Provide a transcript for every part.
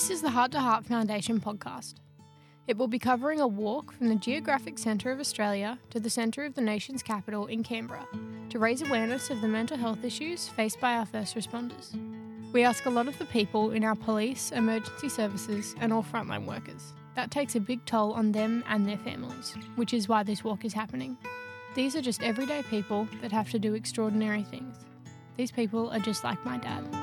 This is the Heart to Heart Foundation podcast. It will be covering a walk from the geographic centre of Australia to the centre of the nation's capital in Canberra to raise awareness of the mental health issues faced by our first responders. We ask a lot of the people in our police, emergency services, and all frontline workers. That takes a big toll on them and their families, which is why this walk is happening. These are just everyday people that have to do extraordinary things. These people are just like my dad.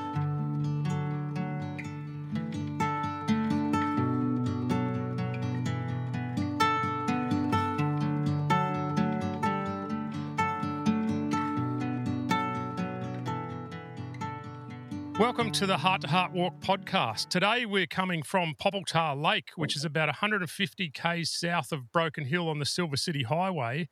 Welcome to the Heart to Heart Walk podcast. Today we're coming from Popiltah Lake, which is about 150 k's south of Broken Hill on the Silver City Highway.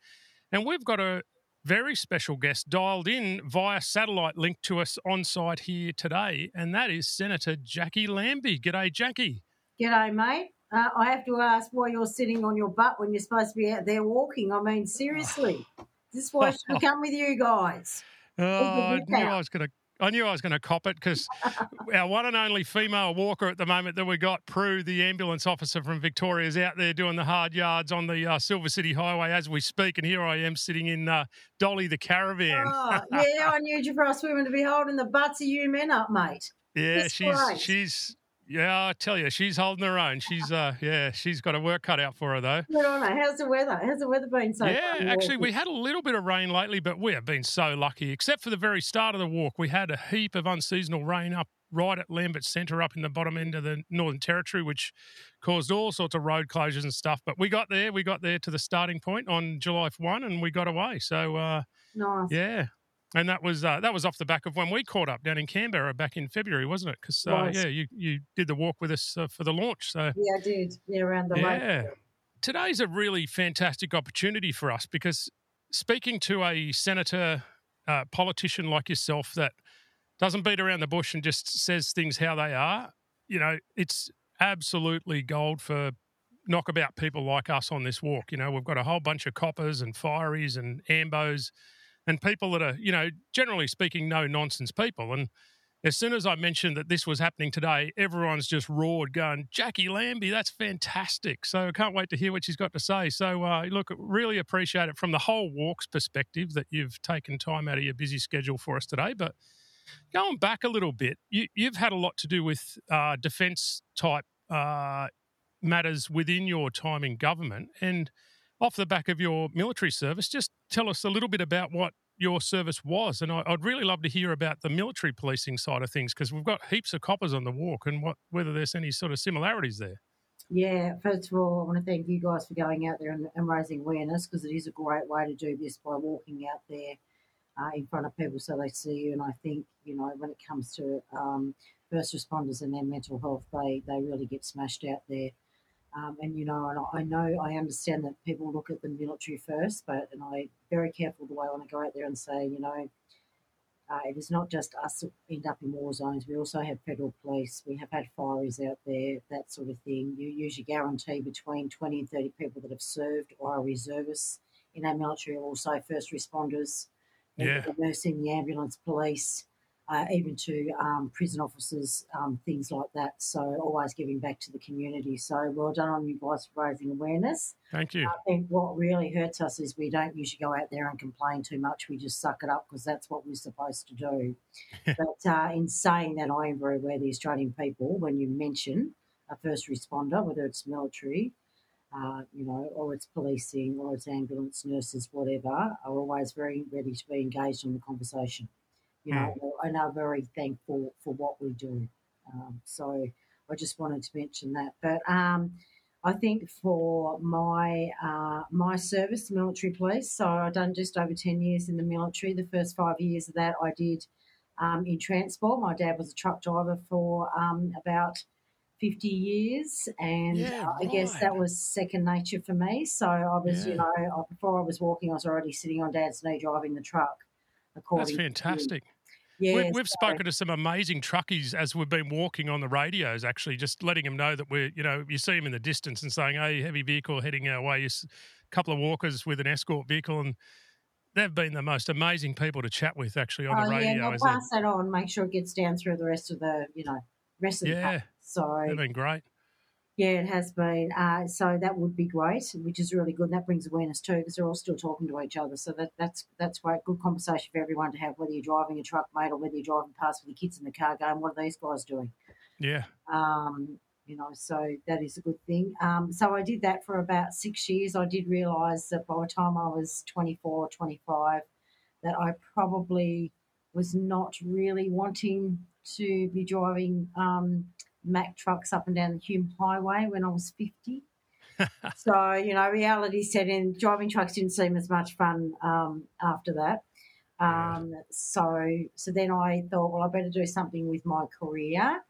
And we've got a very special guest dialed in via satellite link to us on site here today, and that is Senator Jacqui Lambie. G'day, Jacqui. G'day, mate. Uh, I have to ask why you're sitting on your butt when you're supposed to be out there walking. I mean, seriously, this is why I should come with you guys. Oh, I knew I was going to I knew I was going to cop it because our one and only female walker at the moment that we got, Prue, the ambulance officer from Victoria, is out there doing the hard yards on the uh, Silver City Highway as we speak. And here I am sitting in uh, Dolly the caravan. Oh, yeah, I for us women to be holding the butts of you men up, mate. Yeah, That's she's great. she's yeah, I tell you, she's holding her own. She's uh, yeah, she's got a work cut out for her though. Good on her. How's the weather? How's the weather been so? Yeah, actually, we had a little bit of rain lately, but we have been so lucky. Except for the very start of the walk, we had a heap of unseasonal rain up right at Lambert Centre, up in the bottom end of the Northern Territory, which caused all sorts of road closures and stuff. But we got there. We got there to the starting point on July one, and we got away. So uh, nice. Yeah, and that was uh, that was off the back of when we caught up down in Canberra back in February, wasn't it? Because uh, yeah, you you did the walk with us uh, for the launch. So yeah, I did. Yeah, around the yeah. Lake. Today's a really fantastic opportunity for us because speaking to a senator, uh, politician like yourself that doesn't beat around the bush and just says things how they are, you know, it's absolutely gold for knockabout people like us on this walk. You know, we've got a whole bunch of coppers and fireys and ambos and people that are, you know, generally speaking, no nonsense people. And as soon as I mentioned that this was happening today, everyone's just roared, going, Jacqui Lambie, that's fantastic. So I can't wait to hear what she's got to say. So, uh, look, really appreciate it from the whole walks perspective that you've taken time out of your busy schedule for us today. But going back a little bit, you, have had a lot to do with uh, defence type uh, matters within your time in government. And off the back of your military service, just tell us a little bit about what your service was. And I, would really love to hear about the military policing side of things because we've got heaps of coppers on the walk and what whether there's any sort of similarities there. Yeah, first of all, I want to thank you guys for going out there and, and raising awareness because it is a great way to do this by walking out there uh, in front of people so they see you. And I think, you know, when it comes to um, first responders and their mental health, they, they really get smashed out there. Um, and you know, and I know, I understand that people look at the military first, but and I very careful the way I want to go out there and say, you know, uh, it is not just us that end up in war zones. We also have federal police. We have had fireys out there, that sort of thing. You usually guarantee between 20 and 30 people that have served or are reservists in our military, also first responders, yeah. the nursing, the ambulance, police uh, even to um, prison officers, um, things like that. So always giving back to the community. So well done on you guys for raising awareness. Thank you. I think what really hurts us is we don't usually go out there and complain too much. We just suck it up because that's what we're supposed to do. but uh, in saying that, I am very aware the Australian people, when you mention a first responder, whether it's military, uh, you know, or it's policing, or it's ambulance nurses, whatever, are always very ready to be engaged in the conversation you know, mm. and are very thankful for what we do. Um, so I just wanted to mention that. But um, I think for my uh, my service, military police, so I've done just over ten years in the military. The first five years of that I did um, in transport. My dad was a truck driver for um, about. 50 years and yeah, I guess that was second nature for me. So I was, yeah. you know, before I was walking, I was already sitting on dad's knee driving the truck. That's fantastic. Yes, we, have spoken to some amazing truckies as we've been walking on the radios, actually, just letting them know that we're, you know, you see them in the distance and saying, hey, heavy vehicle heading our way. A couple of walkers with an escort vehicle. And they've been the most amazing people to chat with, actually, on oh, the radio. Yeah, pass that on. Make sure it gets down through the rest of the, you know, rest of yeah. So They've been great. Yeah, it has been. Uh, so that would be great, which is really good. And that brings awareness too, because they're all still talking to each other. So that, that's that's great. Good conversation for everyone to have, whether you're driving a truck, mate, or whether you're driving past with your kids in the car, going, "What are these guys doing?" Yeah. Um, you know, so that is a good thing. Um, so I did that for about six years. I did realise that by the time I was 24, 25, that I probably was not really wanting to be driving um, Mack trucks up and down the Hume Highway when I was 50. so, you know, reality set in. Driving trucks didn't seem as much fun um, after that. Um, So, so then I thought, well, I better do something with my career.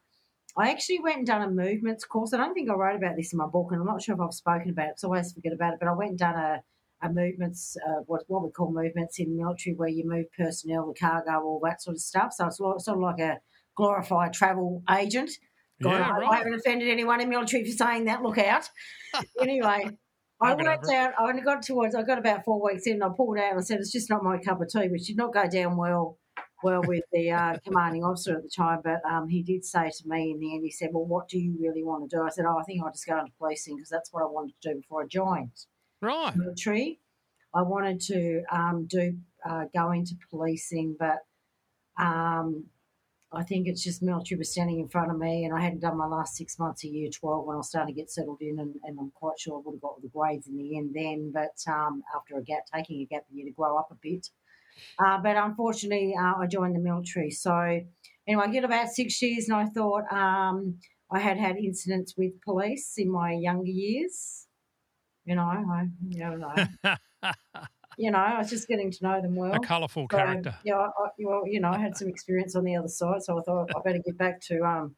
I actually went and done a movements course. I don't think I wrote about this in my book, and I'm not sure if I've spoken about it because I always forget about it. But I went and done a, a movements, uh, what, what we call movements in military, where you move personnel, the cargo, all that sort of stuff. So it's sort of like a glorified travel agent. God, Yeah, I, I haven't offended anyone in military for saying that. Look out. anyway, I worked out. I only got towards. I got about four weeks in. and I pulled out. and I said it's just not my cup of tea, which did not go down well. Well, with the uh, commanding officer at the time, but um, he did say to me in the end, he said, "Well, what do you really want to do?" I said, "Oh, I think I'll just go into policing because that's what I wanted to do before I joined Right. military. I wanted to um, do uh, go into policing, but um, I think it's just military was standing in front of me, and I hadn't done my last six months of year twelve when I was starting to get settled in, and, and I'm quite sure I would have got the grades in the end then. But um, after a gap, taking a gap year to grow up a bit, uh, but unfortunately, uh, I joined the military. So anyway, I get about six years, and I thought um, I had had incidents with police in my younger years. You know, I you know, you know, I was just getting to know them well. a colourful So, character. yeah, I, I, well, you know, I had some experience on the other side, so I thought I better get back to um,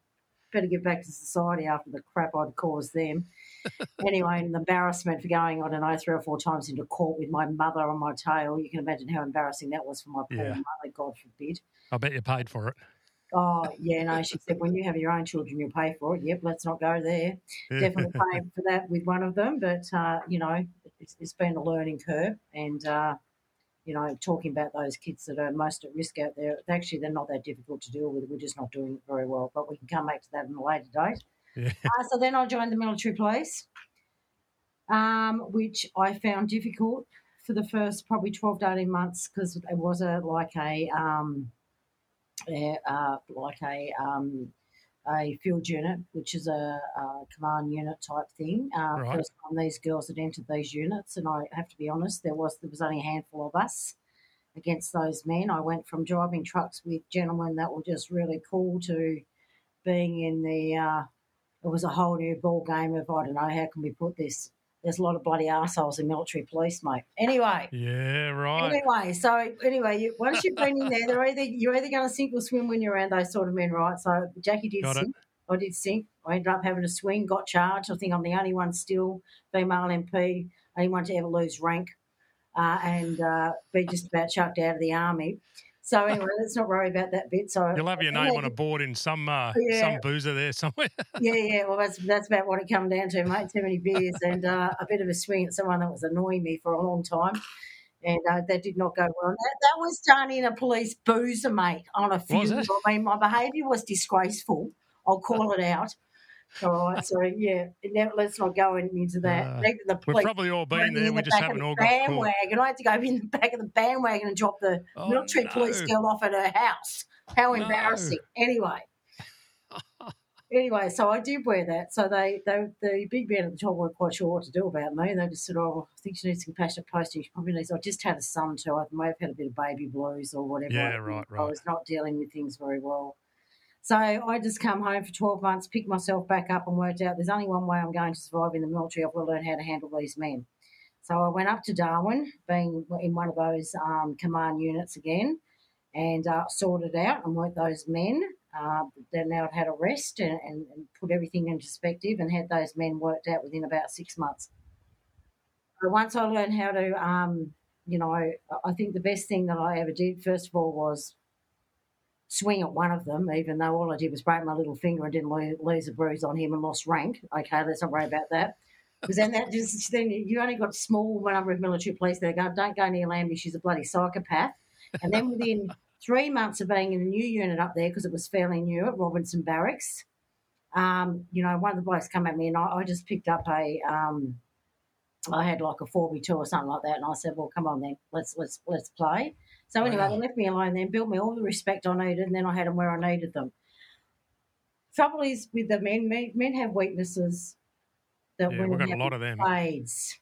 better get back to society after the crap I'd caused them. anyway, and the embarrassment for going, I don't know, three or four times into court with my mother on my tail. You can imagine how embarrassing that was for my poor Yeah. mother, God forbid. I bet you paid for it. Oh, yeah, no, she said, when you have your own children, you'll pay for it. Yep, let's not go there. Definitely paying for that with one of them, but, uh, you know, it's, it's been a learning curve. And, uh, you know, talking about those kids that are most at risk out there, actually, they're not that difficult to deal with. We're just not doing it very well, but we can come back to that in a later date. Yeah. Uh, so then I joined the military police, um, which I found difficult for the first probably 12 to 18 months because it was a like a um, uh, like a um, a field unit, which is a, a command unit type thing. Uh, Right. First time these girls had entered these units, and I have to be honest, there was there was only a handful of us against those men. I went from driving trucks with gentlemen that were just really cool to being in the. Uh, it was a whole new ball game of I don't know how can we put this. There's a lot of bloody assholes in military police, mate. Anyway, Yeah, right. Anyway, so anyway, you, once you've been in there, they're either you're either going to sink or swim when you're around those sort of men, right? So Jacqui did Got it. sink. I did sink. I ended up having to swing, got charged. I think I'm the only one still, female MP, only one to ever lose rank uh, and uh, be just about chucked out of the army. So anyway, let's not worry about that bit. So You'll have your name on a board in some uh, Yeah. some boozer there somewhere. yeah, yeah. Well, that's that's about what it come down to, mate. Too many beers and uh, a bit of a swing at someone that was annoying me for a long time, and uh, that did not go well. That, that was done in a police boozer, mate, on a it? I mean, my behaviour was disgraceful. I'll call it out. All right, so yeah, now let's not go into that. Uh, the We've probably all been there. We the just haven't all got bandwagon. I had to go in the back of the bandwagon and drop the Oh, military police girl off at her house. How No. embarrassing. Anyway. anyway, so I did wear that. So they, they the big man at the top weren't quite sure what to do about me. They just said, Oh, I think she needs some compassionate posting. She probably needs I just had a son too. I may have had a bit of baby blues or whatever. Yeah, right, right, I was not dealing with things very well. So I just come home for 12 months, picked myself back up and worked out there's only one way I'm going to survive in the military. I've got to learn how to handle these men. So I went up to Darwin, being in one of those um, command units again, and uh, sorted out and worked those men. Uh, then now I'd had a rest and, and, and put everything in perspective and had those men worked out within about six months. But once I learned how to, um, you know, I think the best thing that I ever did, first of all, was swing at one of them, even though all I did was break my little finger and didn't lose, a bruise on him and lost rank. Okay, let's not worry about that. Because then that just then you only got small number of military police there go, don't go near Lambie, she's a bloody psychopath. And then within three months of being in a new unit up there, because it was fairly new at Robertson Barracks, um, you know, one of the blokes come at me and I, I just picked up a, um, I had like a 4v2 or something like that. And I said, well, come on then, let's, let's, let's play. So anyway, wow. they left me alone then, built me all the respect I needed, and then I had them where I needed them. Trouble is with the men, men, men have weaknesses that yeah, women we've got a lot of them. Aids.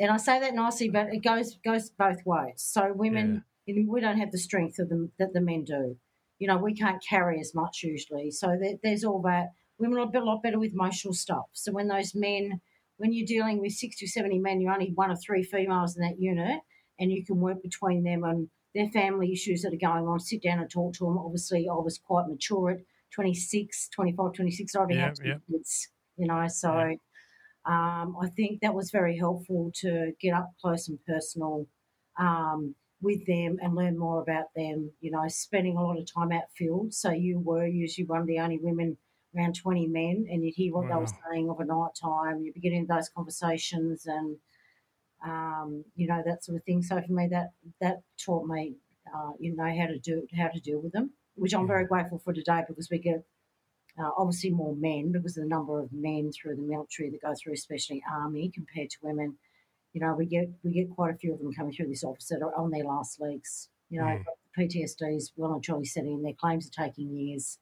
And I say that nicely, but it goes goes both ways. So women, yeah. you know, we don't have the strength of them that the men do. You know, we can't carry as much usually. So there, there's all that. Women are a lot better with emotional stuff. So when those men, when you're dealing with 60 or 70 men, you're only one of three females in that unit, and you can work between them and their family issues that are going on, sit down and talk to them. Obviously, I was quite mature at 26, 25, 26. I already yeah, had yeah. kids, you know, so yeah. um, I think that was very helpful to get up close and personal um, with them and learn more about them, you know, spending a lot of time out field. So you were usually one of the only women around 20 men and you'd hear what wow. they were saying of a night time. You'd be getting those conversations and – um, you know that sort of thing. So for me, that that taught me, uh, you know, how to do how to deal with them, which I'm very grateful for today because we get uh, obviously more men because of the number of men through the military that go through, especially army compared to women. You know, we get we get quite a few of them coming through this office that are on their last legs. You know, mm. PTSD is well and truly setting in. Their claims are taking years,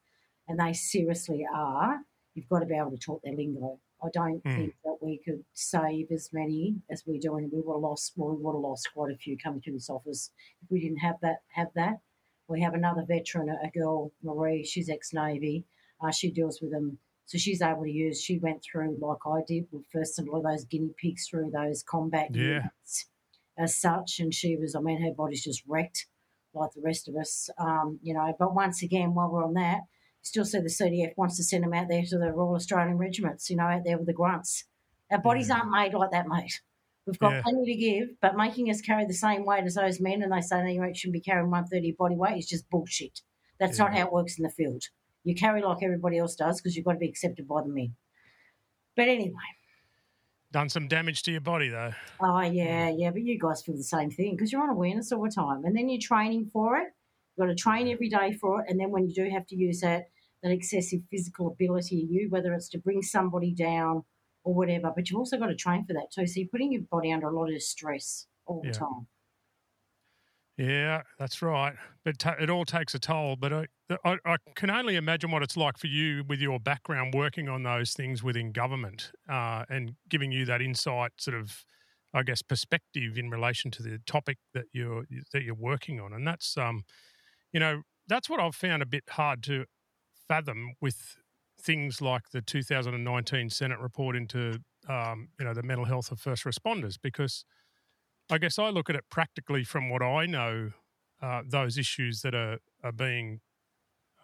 and they seriously are. You've got to be able to talk their lingo. I don't mm. think that we could save as many as we do, and we would have lost. Well, we would have lost quite a few coming to this office if we didn't have that. Have that. We have another veteran, a girl, Marie. She's ex Navy. Uh, she deals with them, so she's able to use. She went through like I did with first and all those guinea pigs through those combat yeah. units as such, and she was. I mean, her body's just wrecked like the rest of us, um, you know. But once again, while we're on that, still see the CDF wants to send them out there to the Royal Australian regiments, you know, out there with the grunts. Our bodies yeah. aren't made like that, mate. We've got yeah. plenty to give, but making us carry the same weight as those men and they say no, you shouldn't be carrying 130 body weight is just bullshit. That's yeah. not how it works in the field. You carry like everybody else does because you've got to be accepted by the men. But anyway. Done some damage to your body, though. Oh, yeah, yeah. But you guys feel the same thing because you're on awareness all the time. And then you're training for it. You've got to train every day for it. And then when you do have to use that, that excessive physical ability in you, whether it's to bring somebody down or whatever. But you've also got to train for that too. So you're putting your body under a lot of stress all the yeah. time. Yeah, that's right. But t- it all takes a toll. But I, I, I, can only imagine what it's like for you with your background working on those things within government uh, and giving you that insight, sort of, I guess, perspective in relation to the topic that you're that you're working on. And that's, um, you know, that's what I've found a bit hard to fathom with things like the 2019 Senate report into um, you know the mental health of first responders because I guess I look at it practically from what I know uh, those issues that are are being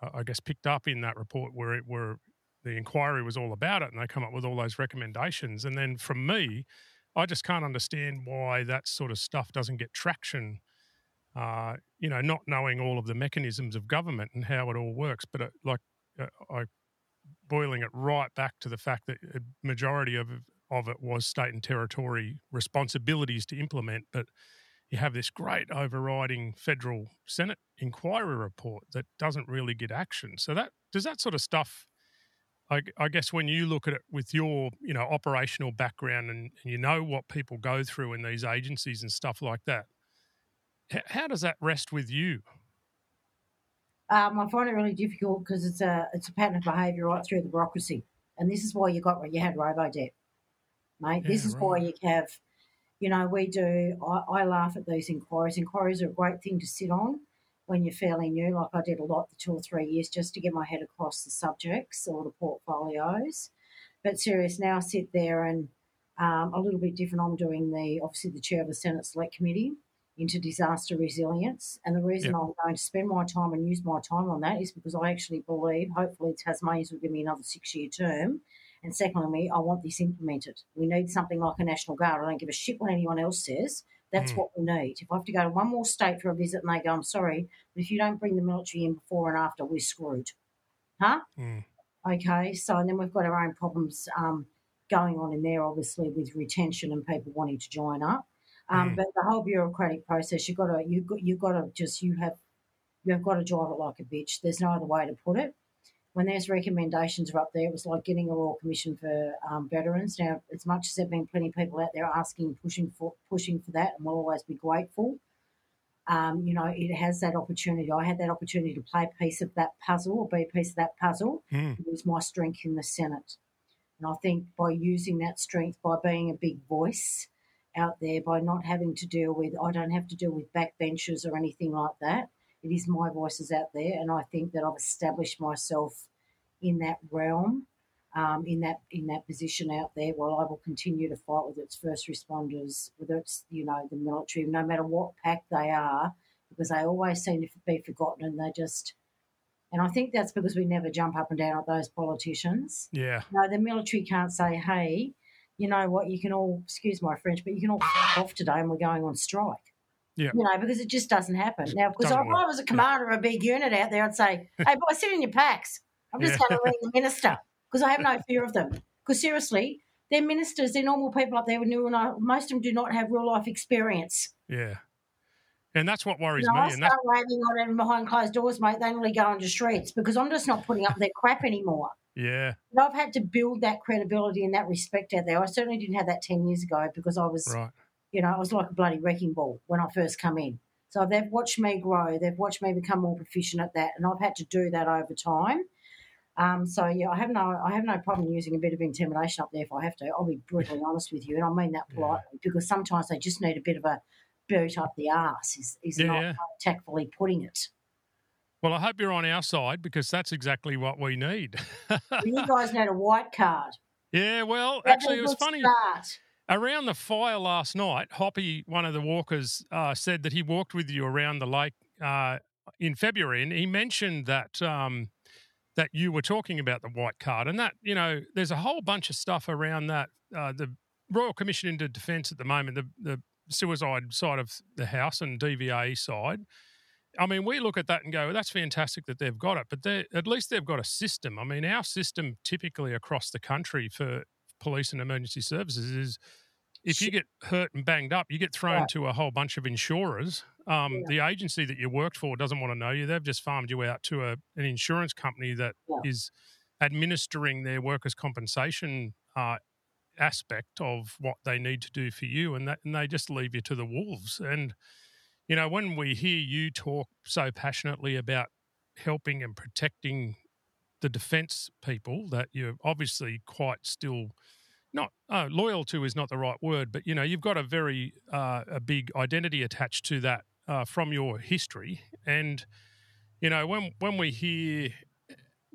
uh, I guess picked up in that report where it were the inquiry was all about it and they come up with all those recommendations and then from me I just can't understand why that sort of stuff doesn't get traction uh, you know, not knowing all of the mechanisms of government and how it all works. But uh, like Uh, I boiling it right back to the fact that a majority of of it was state and territory responsibilities to implement, but you have this great overriding federal Senate inquiry report that doesn't really get action. So that does that sort of stuff. I, I guess when you look at it with your you know operational background and, and you know what people go through in these agencies and stuff like that, how does that rest with you? Um, I find it really difficult because it's a it's a pattern of behaviour right through the bureaucracy, and this is why you got you had robo-debt, mate. Yeah, this is right. why you have, you know, we do. I, I laugh at these inquiries. Inquiries are a great thing to sit on when you're fairly new. Like I did a lot the two or three years just to get my head across the subjects or the portfolios. But serious now, I sit there and um, a little bit different. I'm doing the obviously the chair of the Senate Select Committee into disaster resilience. And the reason yep. I'm going to spend my time and use my time on that is because I actually believe, hopefully, Tasmanians will give me another six year term. And secondly, I want this implemented. We need something like a National Guard. I don't give a shit what anyone else says. That's mm. what we need. If I have to go to one more state for a visit and they go, I'm sorry, but if you don't bring the military in before and after, we're screwed. Huh? Mm. Okay, so and then we've got our own problems um, going on in there, obviously, with retention and people wanting to join up. Um, mm. But the whole bureaucratic process, you got to you got you got to just you have you've got to drive it like a bitch. There's no other way to put it. when those recommendations are up there, it was like getting a royal commission for um, veterans. Now, as much as there've been plenty of people out there asking, pushing for pushing for that, and we'll always be grateful. Um, you know, it has that opportunity. I had that opportunity to play a piece of that puzzle or be a piece of that puzzle. Mm. It was my strength in the Senate. And I think by using that strength, by being a big voice out there, by not having to deal with, I don't have to deal with backbenchers or anything like that. It is my voices out there, and I think that I've established myself in that realm, um, in that in that position out there. While I will continue to fight with its first responders, whether it's you know the military, no matter what pack they are, because they always seem to be forgotten, and they just. And I think that's because we never jump up and down at those politicians. Yeah. No, the military can't say, "Hey, you know what? You can all excuse my French, but you can all f- off today, and we're going on strike." Yeah. You know, because it just doesn't happen. Now, because if Doesn't I was a commander of a big unit out there, I'd say, "Hey, boys, sit in your packs. I'm just Yeah. going to ring the minister because I have no fear of them. Because seriously, they're ministers, they're normal people up there with new, and most of them do not have real life experience. Yeah. And that's what worries You know, I me. And that's start raving on them behind closed doors, mate. They only go into streets because I'm just not putting up their crap anymore. Yeah, And I've had to build that credibility and that respect out there. I certainly didn't have that 10 years ago because I was, right. you know, I was like a bloody wrecking ball when I first come in. So they've watched me grow. They've watched me become more proficient at that, and I've had to do that over time. Um, so yeah, I have no, I have no problem using a bit of intimidation up there if I have to. I'll be brutally honest with you, and I mean that Yeah. politely because sometimes they just need a bit of a boot up the arse. Is is Yeah, not tactfully putting it. Well, I hope you're on our side because that's exactly what we need. you guys need a white card. yeah, well, That'd actually, it was funny. Start. Around the fire last night, Hoppy, one of the walkers, uh, said that he walked with you around the lake uh, in February, and he mentioned that um, that you were talking about the white card, and that you know, there's a whole bunch of stuff around that. Uh, the Royal Commission into Defence at the moment, the the suicide side of the House and DVA side. I mean, we look at that and go, that's fantastic that they've got it, but they at least they've got a system. I mean, our system typically across the country for police and emergency services is if you get hurt and banged up, you get thrown Right. to a whole bunch of insurers. Um, Yeah. The agency that you worked for doesn't want to know you. They've just farmed you out to a, an insurance company that is Yeah. administering their workers' compensation uh, aspect of what they need to do for you, and that and they just leave you to the wolves. And you know, when we hear you talk so passionately about helping and protecting the defence people that you're obviously quite still not uh, loyal to is not the right word, but you know you've got a very uh, a big identity attached to that uh, from your history, and you know when when we hear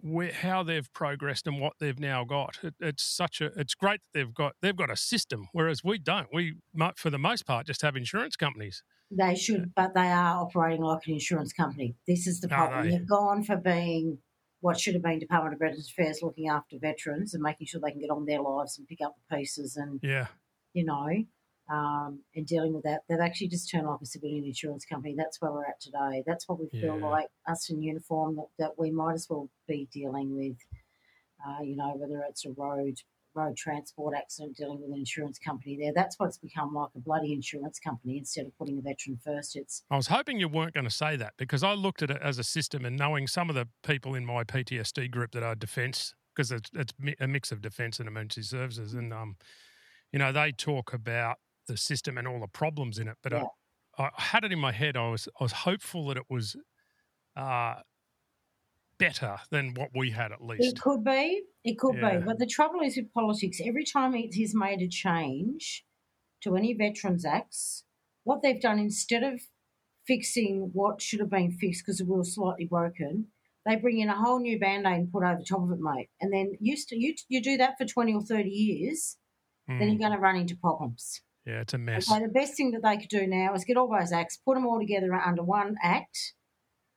where, how they've progressed and what they've now got, it, it's such a it's great that they've got they've got a system, whereas we don't. We for the most part just have insurance companies. They uh, should, but they are operating like an insurance company. This is the problem. they? They've gone for being what should have been Department of Veterans Affairs looking after veterans and making sure they can get on with their lives and pick up the pieces and, Yeah, you know, um, and dealing with that. They've actually just turned like a civilian insurance company. That's where we're at today. That's what we feel Yeah. like, us in uniform, that, that we might as well be dealing with, uh, you know, whether it's a road road transport accident dealing with an insurance company there. That's what's become like a bloody insurance company instead of putting the veteran first. It's I was hoping you weren't going to say that because I looked at it as a system and knowing some of the people in my PTSD group that are defence because it's it's a mix of defence and emergency services and um, you know they talk about the system and all the problems in it, but Yeah. I, I had it in my head. I was I was hopeful that it was uh, better than what we had at least. It could be. It could Yeah. be. But the trouble is with politics, every time it is made a change to any Veterans Acts, what they've done instead of fixing what should have been fixed because the wheel's slightly broken, they bring in a whole new band aid and put over the top of it, mate. And then you, st- you, you do that for 20 or 30 years, then Mm, you're going to run into problems. Yeah, it's a mess. So the best thing that they could do now is get all those acts, put them all together under one act,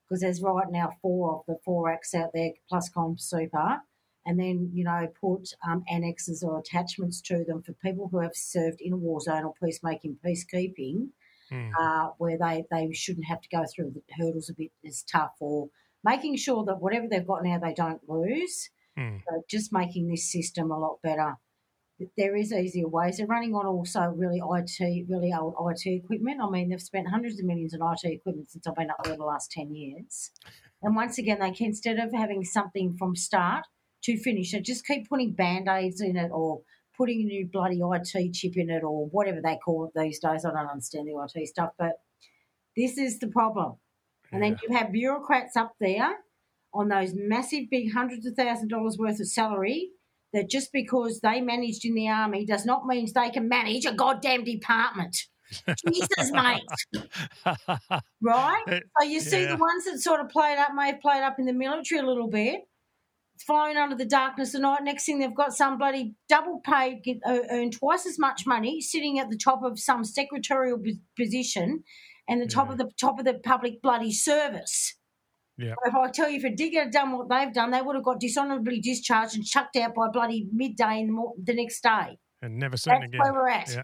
because there's right now four of the four acts out there plus Comp Super, and then you know put um, annexes or attachments to them for people who have served in a war zone or peacemaking, peacekeeping, Mm, uh, where they they shouldn't have to go through the hurdles a bit as tough, or making sure that whatever they've got now they don't lose. mm. So just making this system a lot better there is easier ways. They're running on also really IT, really old IT equipment. I mean, they've spent hundreds of millions on IT equipment since I've been up there the last 10 years. And once again, they can, instead of having something from start to finish, they just keep putting band aids in it or putting a new bloody IT chip in it or whatever they call it these days. I don't understand the IT stuff, but this is the problem. And then you have bureaucrats up there on those massive, big hundreds of thousand dollars worth of salary that just because they managed in the army does not mean they can manage a goddamn department. Jesus, mate. right? So you see Yeah. the ones that sort of played up, may have played up in the military a little bit, flying under the darkness of night. Next thing they've got some bloody double paid, get, uh, earn twice as much money, sitting at the top of some secretarial p- position, and the top Yeah. of the top of the public bloody service. Yeah. If I tell you, if a digger had done what they've done, they would have got dishonourably discharged and chucked out by bloody midday in the, mor- the next day. and never seen That's again. where we're at. Yeah.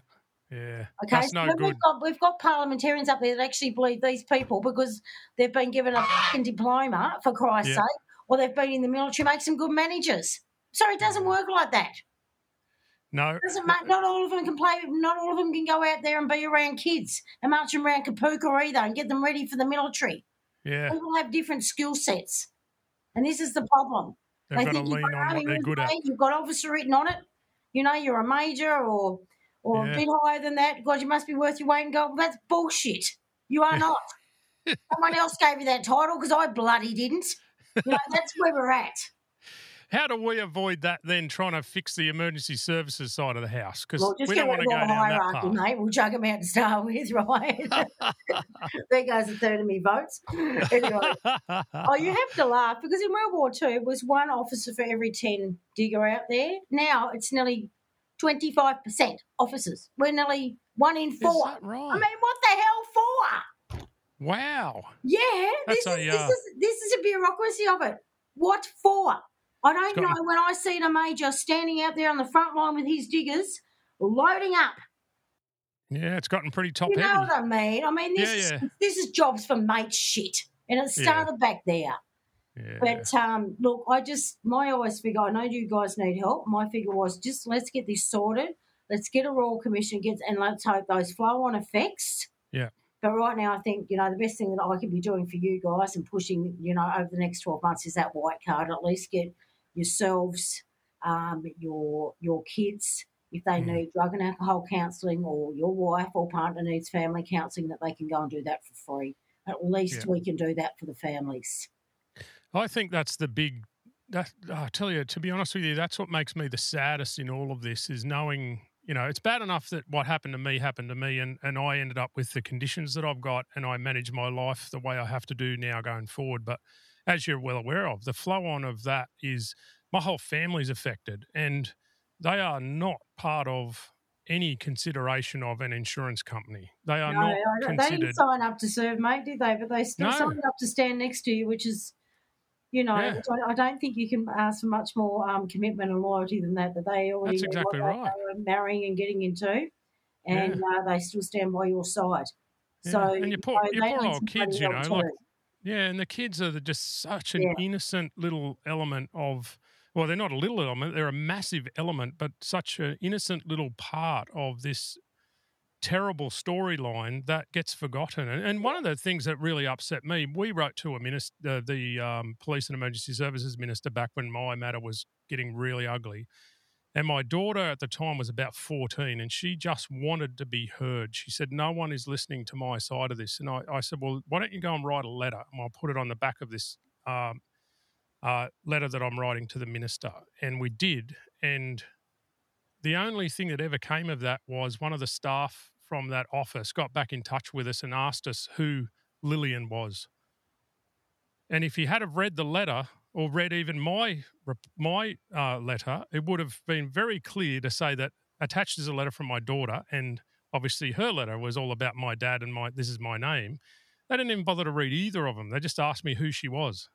Yeah. Okay, That's so no then good. we've got we've got parliamentarians up there that actually believe these people because they've been given a fucking diploma for Christ's Yeah. sake, or they've been in the military, make them good managers. Sorry, it doesn't mm. work like that. No. It doesn't make, not all of them can play. Not all of them can go out there and be around kids and march them around Kapooka either and get them ready for the military. Yeah. People have different skill sets, and this is the problem. They've got think you've lean got on what they're good at. You've got officer written on it. You know, you're a major or or Yeah. a bit higher than that. God, you must be worth your weight in gold. Well, that's bullshit. You are not. Someone else gave you that title because I bloody didn't. You know, that's where we're at. How do we avoid that then trying to fix the emergency services side of the house? Because Well, just we get don't want rid to of go down that hierarchy, path. mate. We'll jug them out to start with, right? there goes a third of me votes. Anyway. Oh, you have to laugh because in World War Two it was one officer for every 10 digger out there. Now it's nearly 25% officers. We're nearly one in Is four. that right? I mean, what the hell for? wow. Yeah, this is, a, this, uh, is, this is a bureaucracy of it. What for? I don't know when I see a major standing out there on the front line with his diggers loading up. Yeah, it's gotten pretty top You know heavy. what I mean? I mean, this, Yeah, is, yeah. this is jobs for mate shit. And it started back there. Yeah. But um, look, I just my always figure. I know you guys need help. My figure was just let's get this sorted. Let's get a royal commission, get and let's hope those flow on effects. Yeah. But right now, I think you know the best thing that I could be doing for you guys and pushing, you know, over the next twelve months is that white card. At least get yourselves, um, your your kids, if they Mm. need drug and alcohol counselling, or your wife or partner needs family counselling, that they can go and do that for free. At least Yeah. we can do that for the families. I think that's the big. That I tell you, to be honest with you, that's what makes me the saddest in all of this is knowing. You know, it's bad enough that what happened to me happened to me, and and I ended up with the conditions that I've got, and I manage my life the way I have to do now going forward. But as you're well aware of, the flow on of that is my whole family's affected, and they are not part of any consideration of an insurance company. They are No, not they considered. didn't sign up to serve, mate, did they? But they still No. signed up to stand next to you, which is, you know, Yeah. I, don't think you can ask for much more um, commitment and loyalty than that. That they already That's exactly right. they were marrying and getting into, and uh, they still stand by your side. Yeah, So and your poor- know, your poor old kids, you know, like. Yeah, and the kids are just such an Yeah. innocent little element of. Well, they're not a little element; they're a massive element, but such an innocent little part of this terrible storyline that gets forgotten. And, and one of the things that really upset me, we wrote to a minister, uh, the um, police and emergency services minister, back when my matter was getting really ugly. And my daughter at the time was about 14 and she just wanted to be heard. She said, No one is listening to my side of this. And I, I said, Well, why don't you go and write a letter? And I'll put it on the back of this um, uh, letter that I'm writing to the minister. And we did. And the only thing that ever came of that was one of the staff from that office got back in touch with us and asked us who Lillian was. And if he had have read the letter or read even my my uh, letter, it would have been very clear to say that attached is a letter from my daughter, and obviously her letter was all about my dad and my this is my name. They didn't even bother to read either of them. They just asked me who she was.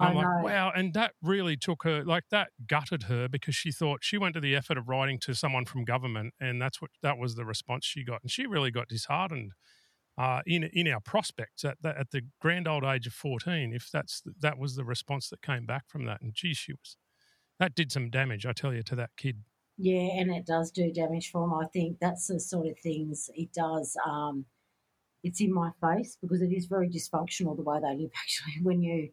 And I'm I like, know. wow, and that really took her like that gutted her because she thought she went to the effort of writing to someone from government, and that's what that was the response she got, and she really got disheartened uh, in in our prospects at the, at the grand old age of fourteen. If that's that was the response that came back from that, and gee, she was that did some damage, I tell you, to that kid. Yeah, and it does do damage for them. I think that's the sort of things it does. Um, it's in my face because it is very dysfunctional the way they live. Actually, when you,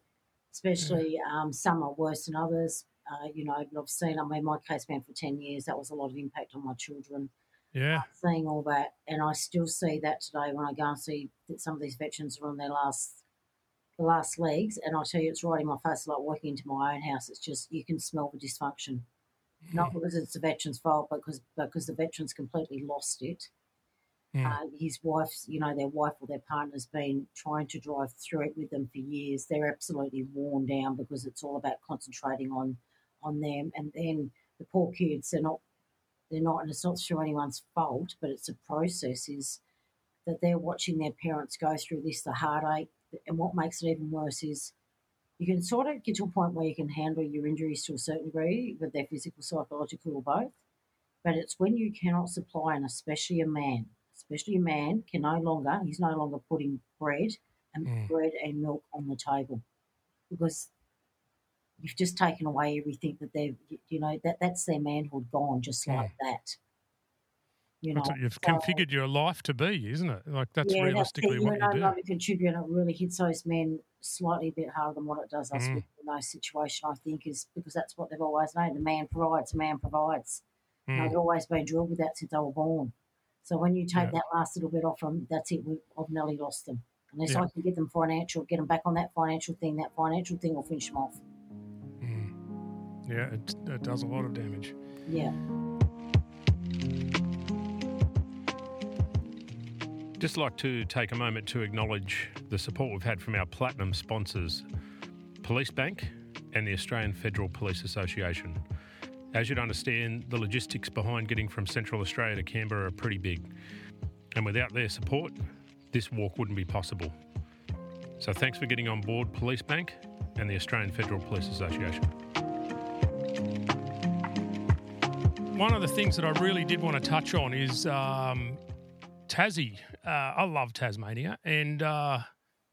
especially um, some are worse than others. Uh, you know, I've seen. I mean, my case went for ten years. That was a lot of impact on my children. Yeah, seeing all that, and I still see that today when I go and see that some of these veterans are on their last last legs, and I tell you, it's right in my face. Like walking into my own house, it's just you can smell the dysfunction. Not because it's the veteran's fault, but because because the veteran's completely lost it. Mm. Uh, his wife's, you know, their wife or their partner's been trying to drive through it with them for years. They're absolutely worn down because it's all about concentrating on on them. And then the poor kids, they're not they're not, and it's not through anyone's fault, but it's a process. Is that they're watching their parents go through this, the heartache, and what makes it even worse is you can sort of get to a point where you can handle your injuries to a certain degree, whether they're physical, psychological, or both. But it's when you cannot supply, and especially a man, especially a man, can no longer, he's no longer putting bread and Mm. bread and milk on the table because you've just taken away everything that they've, you know, that that's their manhood gone just like that. You know, That's what you've so- configured your life to be, isn't it? Like that's yeah, realistically that's it. what you know, you do. not a contributor. It really hits those men slightly a bit harder than what it does us Mm. in those situations. I think is because that's what they've always known. The man provides. The man provides. Mm. they've always been drilled with that since they were born. So when you take Yeah. that last little bit off them, that's it. We've, I've nearly lost them. Unless Yeah. I can get them financial, get them back on that financial thing. That financial thing will finish them off. Yeah, it, it does a lot of damage. Yeah. Just like to take a moment to acknowledge the support we've had from our platinum sponsors, Police Bank and the Australian Federal Police Association. As you'd understand, the logistics behind getting from Central Australia to Canberra are pretty big. And without their support, this walk wouldn't be possible. So thanks for getting on board Police Bank and the Australian Federal Police Association. One of the things that I really did want to touch on is um, Tassie. Uh, I love Tasmania, and uh,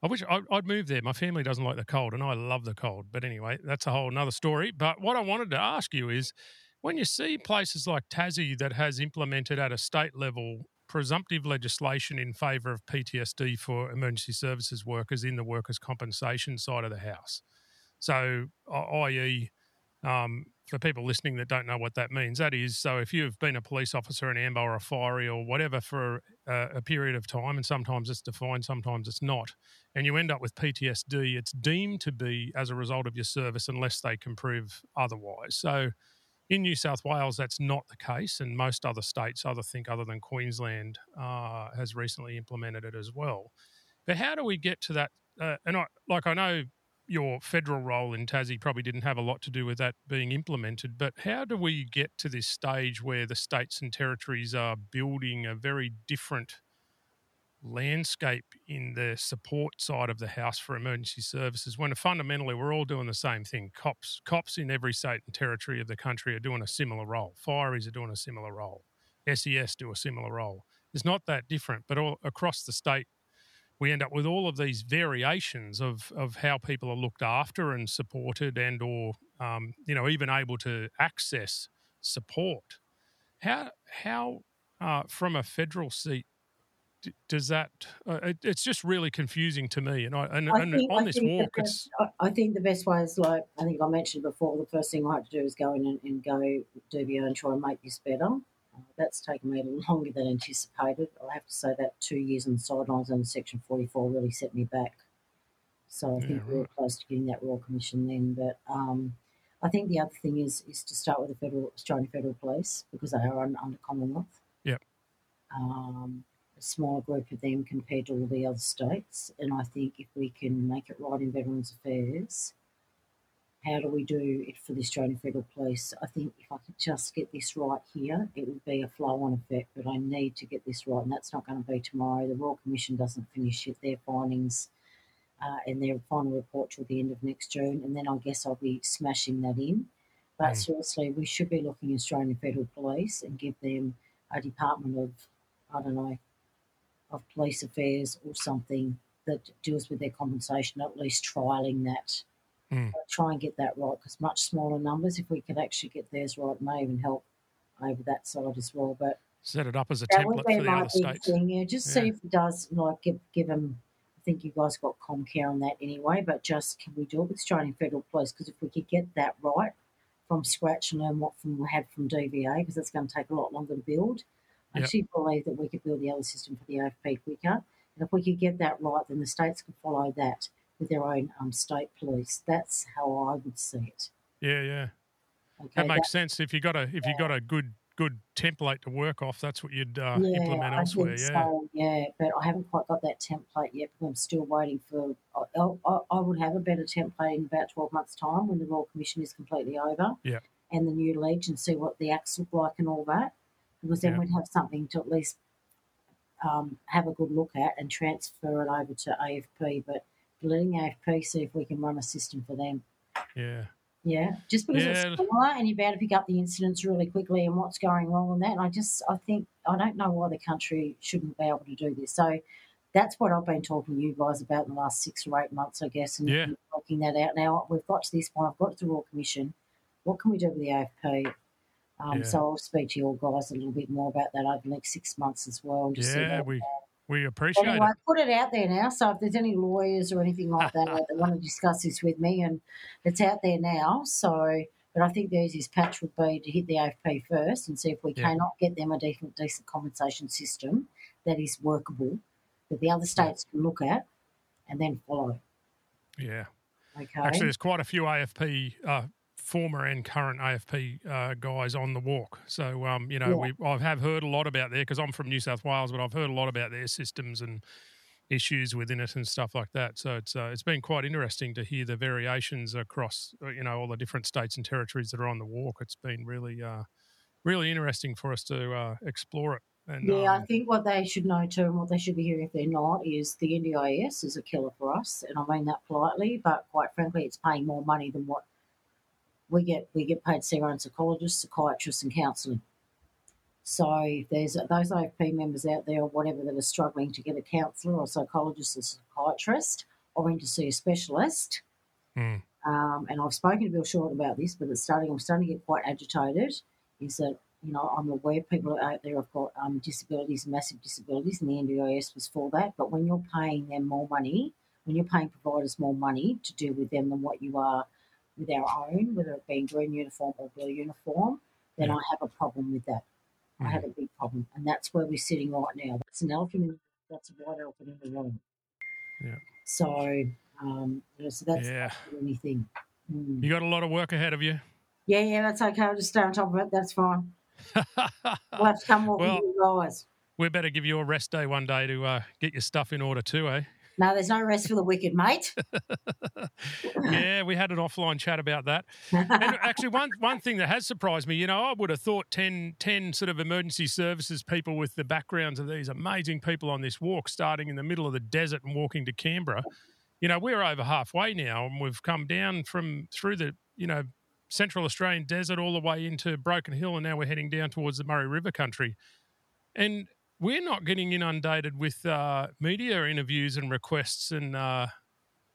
I wish I'd, I'd move there. My family doesn't like the cold, and I love the cold. But anyway, that's a whole another story. But what I wanted to ask you is, when you see places like Tassie that has implemented at a state level presumptive legislation in favour of PTSD for emergency services workers in the workers' compensation side of the house, so i.e. Um, for people listening that don't know what that means, that is so if you've been a police officer, an ambo or a fiery or whatever for a, a period of time, and sometimes it's defined, sometimes it's not, and you end up with PTSD, it's deemed to be as a result of your service unless they can prove otherwise. So in New South Wales, that's not the case, and most other states, other think other than Queensland, uh, has recently implemented it as well. But how do we get to that? Uh, and I, like I know your federal role in Tassie probably didn't have a lot to do with that being implemented, but how do we get to this stage where the states and territories are building a very different landscape in the support side of the house for emergency services when fundamentally we're all doing the same thing? Cops cops in every state and territory of the country are doing a similar role. Fireys are doing a similar role. Ses do a similar role. It's not that different but all across the state we end up with all of these variations of of how people are looked after and supported and or um, you know even able to access support how how uh, from a federal seat d- does that uh, it, it's just really confusing to me and I and, I and think- on I this the walk best- it's I think the best way is like I think I mentioned before. The first thing I had to do is go in and, and go DVA and try and make this better. That's taken me longer than anticipated. I have to say that two years on the sidelines and Section 44 really set me back. So I Yeah, think we were close to getting that Royal Commission then. But um, I think the other thing is is to start with the federal Australian Federal Police because they are un, under Commonwealth. Yep. Um, a smaller group of them compared to all the other states, and I think if we can make it right in Veterans Affairs, how do we do it for the Australian Federal Police? I think if I just get this right here, it would be a flow on effect, but I need to get this right, and that's not going to be tomorrow. The Royal Commission doesn't finish yet their findings uh, and their final report till the end of next June, and then I guess I'll be smashing that in. But Mm. seriously, we should be looking at Australian Federal Police and give them a department of, I don't know, of police affairs or something that deals with their compensation, at least trialing that. Mm. Try and get that right because much smaller numbers, if we could actually get theirs right, may even help over that side as well. But Set it up as a template for the other states. thing. Yeah, just see if it does. Like, give give them. I think you guys got Comcare on that anyway. But just can we do it with Australian Federal Police? Because if we could get that right from scratch and learn what from we had from DVA, because that's going to take a lot longer to build. I Yep. actually believe that we could build the other system for the AFP quicker. And if we could get that right, then the states could follow that with their own um, state police. That's how I would see it. Yeah, yeah. Okay, That makes sense. If you got a if you got a good good template to work off, that's what you'd uh, implement I elsewhere. think Yeah. so, yeah, but I haven't quite got that template yet. But I'm still waiting for. I, I, I would have a better template in about 12 months' time when the Royal Commission is completely over. Yeah. And the new league and see what the acts look like and all that, because then Yeah. we'd have something to at least um, have a good look at and transfer it over to AFP. But letting AFP see if we can run a system for them. Yeah. Yeah, just because Yeah. it's smaller and you're about to pick up the incidents really quickly and what's going wrong and that. And I just, I think, I don't know why the country shouldn't be able to do this. So that's what I've been talking to you guys about in the last six or eight months, I guess, and Yeah. working that out. Now we've got to this point. I've got to the Royal Commission. What can we do with the AFP? Um, Yeah. So I'll speak to you all guys a little bit more about that over the next six months as well. just Yeah, we we appreciate Anyway, it. put it out there now. So if there's any lawyers or anything like that that want to discuss this with me, and it's out there now. So, but I think the easiest patch would be to hit the AFP first and see if we Yeah. cannot get them a decent, decent compensation system that is workable, that the other states can look at, and then follow. Yeah. Okay. Actually, there's quite a few AFP, uh, former and current AFP uh, guys on the walk. So, um, you know, Yeah. we I have heard a lot about there because I'm from New South Wales, but I've heard a lot about their systems and issues within it and stuff like that. So it's uh, it's been quite interesting to hear the variations across, uh, you know, all the different states and territories that are on the walk. It's been really, uh, really interesting for us to uh, explore it. And Yeah, I um, think what they should know too, and what they should be hearing if they're not, is the NDIS is a killer for us, and I mean that politely. But quite frankly, it's paying more money than what we get. We get paid to see our own psychologists, psychiatrists, and counselling. So if there's those AFP members out there or whatever that are struggling to get a counsellor or psychologist or psychiatrist, or in to see a specialist. Hmm. Um, and I've spoken to Bill Shorten about this, but it's starting. I'm starting to get quite agitated. Is that you know I'm aware people out there have got um, disabilities, massive disabilities, and the NDIS was for that. But when you're paying them more money, when you're paying providers more money to deal with them than what you are with our own, whether it be green uniform or blue uniform, then Yeah. I have a problem with that. I Mhm. have a big problem, and that's where we're sitting right now. That's an elephant. In, that's a white elephant in the room. Yeah. So, um, you know, so that's Yeah. that's the only thing. Mm. you got a lot of work ahead of you. Yeah, yeah, that's okay. I'll just stay on top of it. That's fine. We'll have to come walk Well- with you guys. we better give you a rest day one day to uh, get your stuff in order too, eh? No, there's no rest for the wicked, mate. yeah, we had an offline chat about that. And actually, one one thing that has surprised me, you know, I would have thought 10, 10 sort of emergency services people with the backgrounds of these amazing people on this walk, starting in the middle of the desert and walking to Canberra. You know, we're over halfway now, and we've come down from through the you know central Australian desert all the way into Broken Hill, and now we're heading down towards the Murray River country. And we're not getting inundated with uh, media interviews and requests and uh,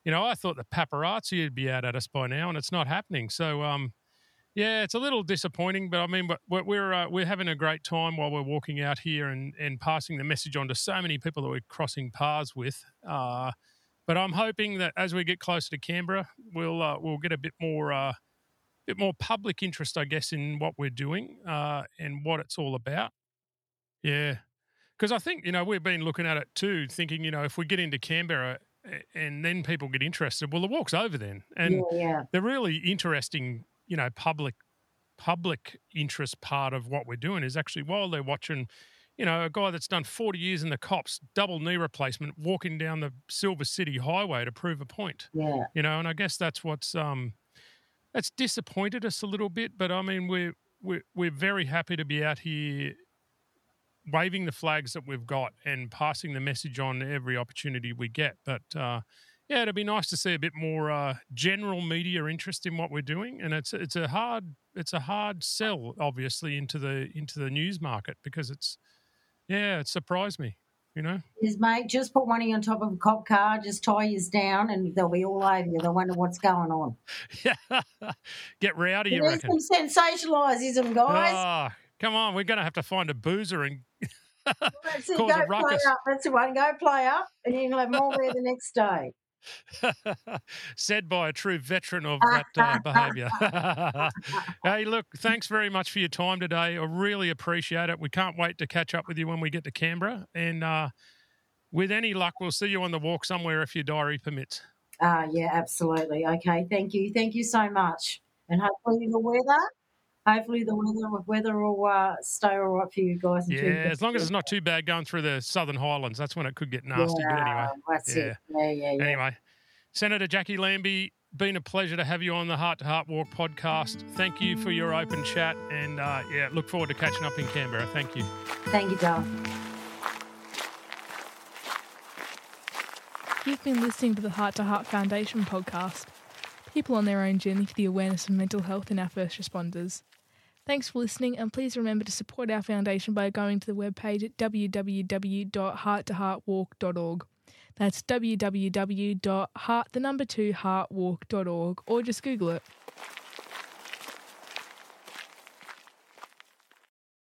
you know, I thought the paparazzi would be out at us by now, and it's not happening. So, um, yeah, it's a little disappointing, but I mean, we're, uh, we're having a great time while we're walking out here and and passing the message on to so many people that we're crossing paths with. Uh, but I'm hoping that as we get closer to Canberra, we'll uh, we'll get a bit more uh, bit more public interest, I guess, in what we're doing uh, and what it's all about. Yeah, because I think you know we've been looking at it too, thinking you know if we get into Canberra and then people get interested, well, the walk's over then, and yeah, yeah. the really interesting, you know, public public interest part of what we're doing is actually while they're watching, you know, a guy that's done 40 years in the cops, double knee replacement, walking down the Silver City Highway to prove a point, Yeah, you know, and I guess that's what's um that's disappointed us a little bit, but I mean we're we're we're very happy to be out here waving the flags that we've got and passing the message on every opportunity we get. But uh, yeah, it'd be nice to see a bit more uh, general media interest in what we're doing, and it's it's a hard it's a hard sell, obviously, into the into the news market because it's yeah, it surprised me, you know. is mate. Just put money on top of a cop car, just tie yours down, and they'll be all over you. They'll wonder what's going on. Yeah, get rowdy, you There's reckon? some sensationalism, guys. Ah, Come on, we're going to have to find a boozer and That's it. Cause a Go play ruckus. up. That's the one. Go play up, and you'll have more there the next day. said by a true veteran of that uh, behaviour. hey, look, thanks very much for your time today. I really appreciate it. We can't wait to catch up with you when we get to Canberra. And uh, with any luck, we'll see you on the walk somewhere if your diary permits. Ah, yeah, absolutely. Okay, thank you, thank you so much, and hopefully the weather, hopefully the weather, weather will uh, stay all right for you guys. Yeah, until you get as long as it's not too bad going through the Southern Highlands. That's when it could get nasty. But anyway, Yeah, it. Yeah, yeah, yeah. anyway, Senator Jacqui Lambie, been a pleasure to have you on the Heart to Heart Walk podcast. Thank you for your open chat, and uh, yeah, look forward to catching up in Canberra. Thank you. Thank you, Dale. You've been listening to the Heart to Heart Foundation podcast. People on their own journey for the awareness of mental health in our first responders. Thanks for listening, and please remember to support our foundation by going to the webpage at www.hearttoheartwalk.org. That's www.heart the number two heartwalk.org, or just Google it.